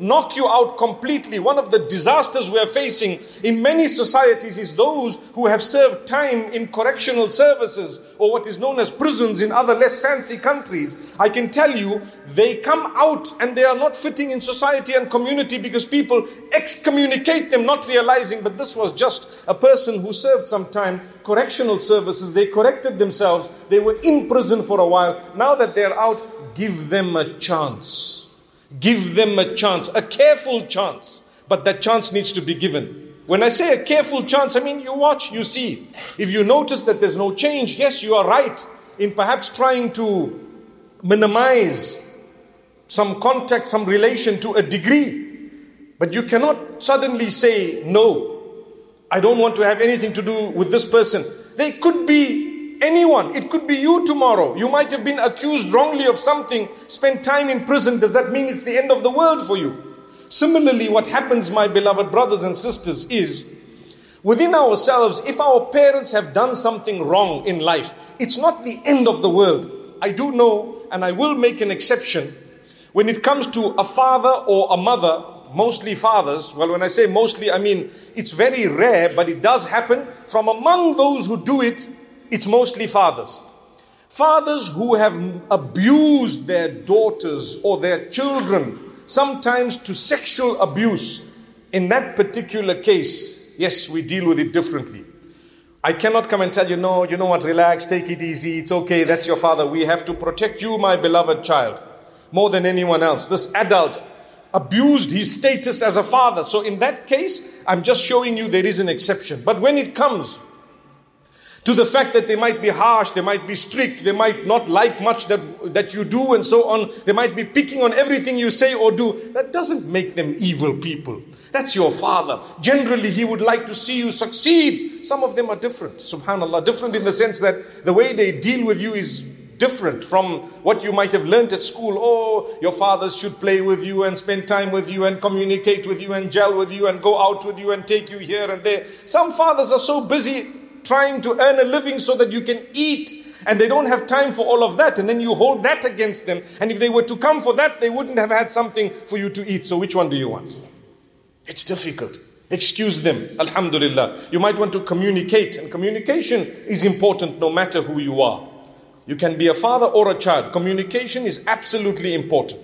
knock you out completely. One of the disasters we are facing in many societies is those who have served time in correctional services or what is known as prisons in other less fancy countries. I can tell you, they come out and they are not fitting in society and community because people excommunicate them, not realizing, but this was just a person who served some time correctional services. They corrected themselves. They were in prison for a while. Now that they're out, give them a chance. Give them a chance, a careful chance. But that chance needs to be given. When I say a careful chance, I mean you watch, you see. If you notice that there's no change, yes, you are right in perhaps trying to minimize some contact, some relation to a degree. But you cannot suddenly say, no, I don't want to have anything to do with this person. They could be anyone. It could be you tomorrow. You might have been accused wrongly of something, spent time in prison. Does that mean it's the end of the world for you? Similarly, what happens, my beloved brothers and sisters, is within ourselves, if our parents have done something wrong in life, it's not the end of the world. I do know, and I will make an exception, when it comes to a father or a mother, mostly fathers, well, when I say mostly, I mean it's very rare, but it does happen. From among those who do it, it's mostly fathers. Fathers who have abused their daughters or their children, sometimes to sexual abuse. In that particular case, yes, we deal with it differently. I cannot come and tell you, no, you know what, relax, take it easy, it's okay, that's your father. We have to protect you, my beloved child, more than anyone else. This adult abused his status as a father. So in that case, I'm just showing you there is an exception. But when it comes to the fact that they might be harsh, they might be strict, they might not like much that, that you do and so on, they might be picking on everything you say or do, that doesn't make them evil people. That's your father. Generally, he would like to see you succeed. Some of them are different, subhanAllah, different in the sense that the way they deal with you is different from what you might have learnt at school. Oh, your fathers should play with you and spend time with you and communicate with you and gel with you and go out with you and take you here and there. Some fathers are so busy trying to earn a living so that you can eat and they don't have time for all of that and then you hold that against them and if they were to come for that they wouldn't have had something for you to eat. So which one do you want? It's difficult. Excuse them. Alhamdulillah. You might want to communicate and communication is important no matter who you are. You can be a father or a child. Communication is absolutely important.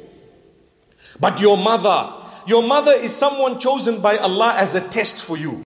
But your mother your mother is someone chosen by Allah as a test for you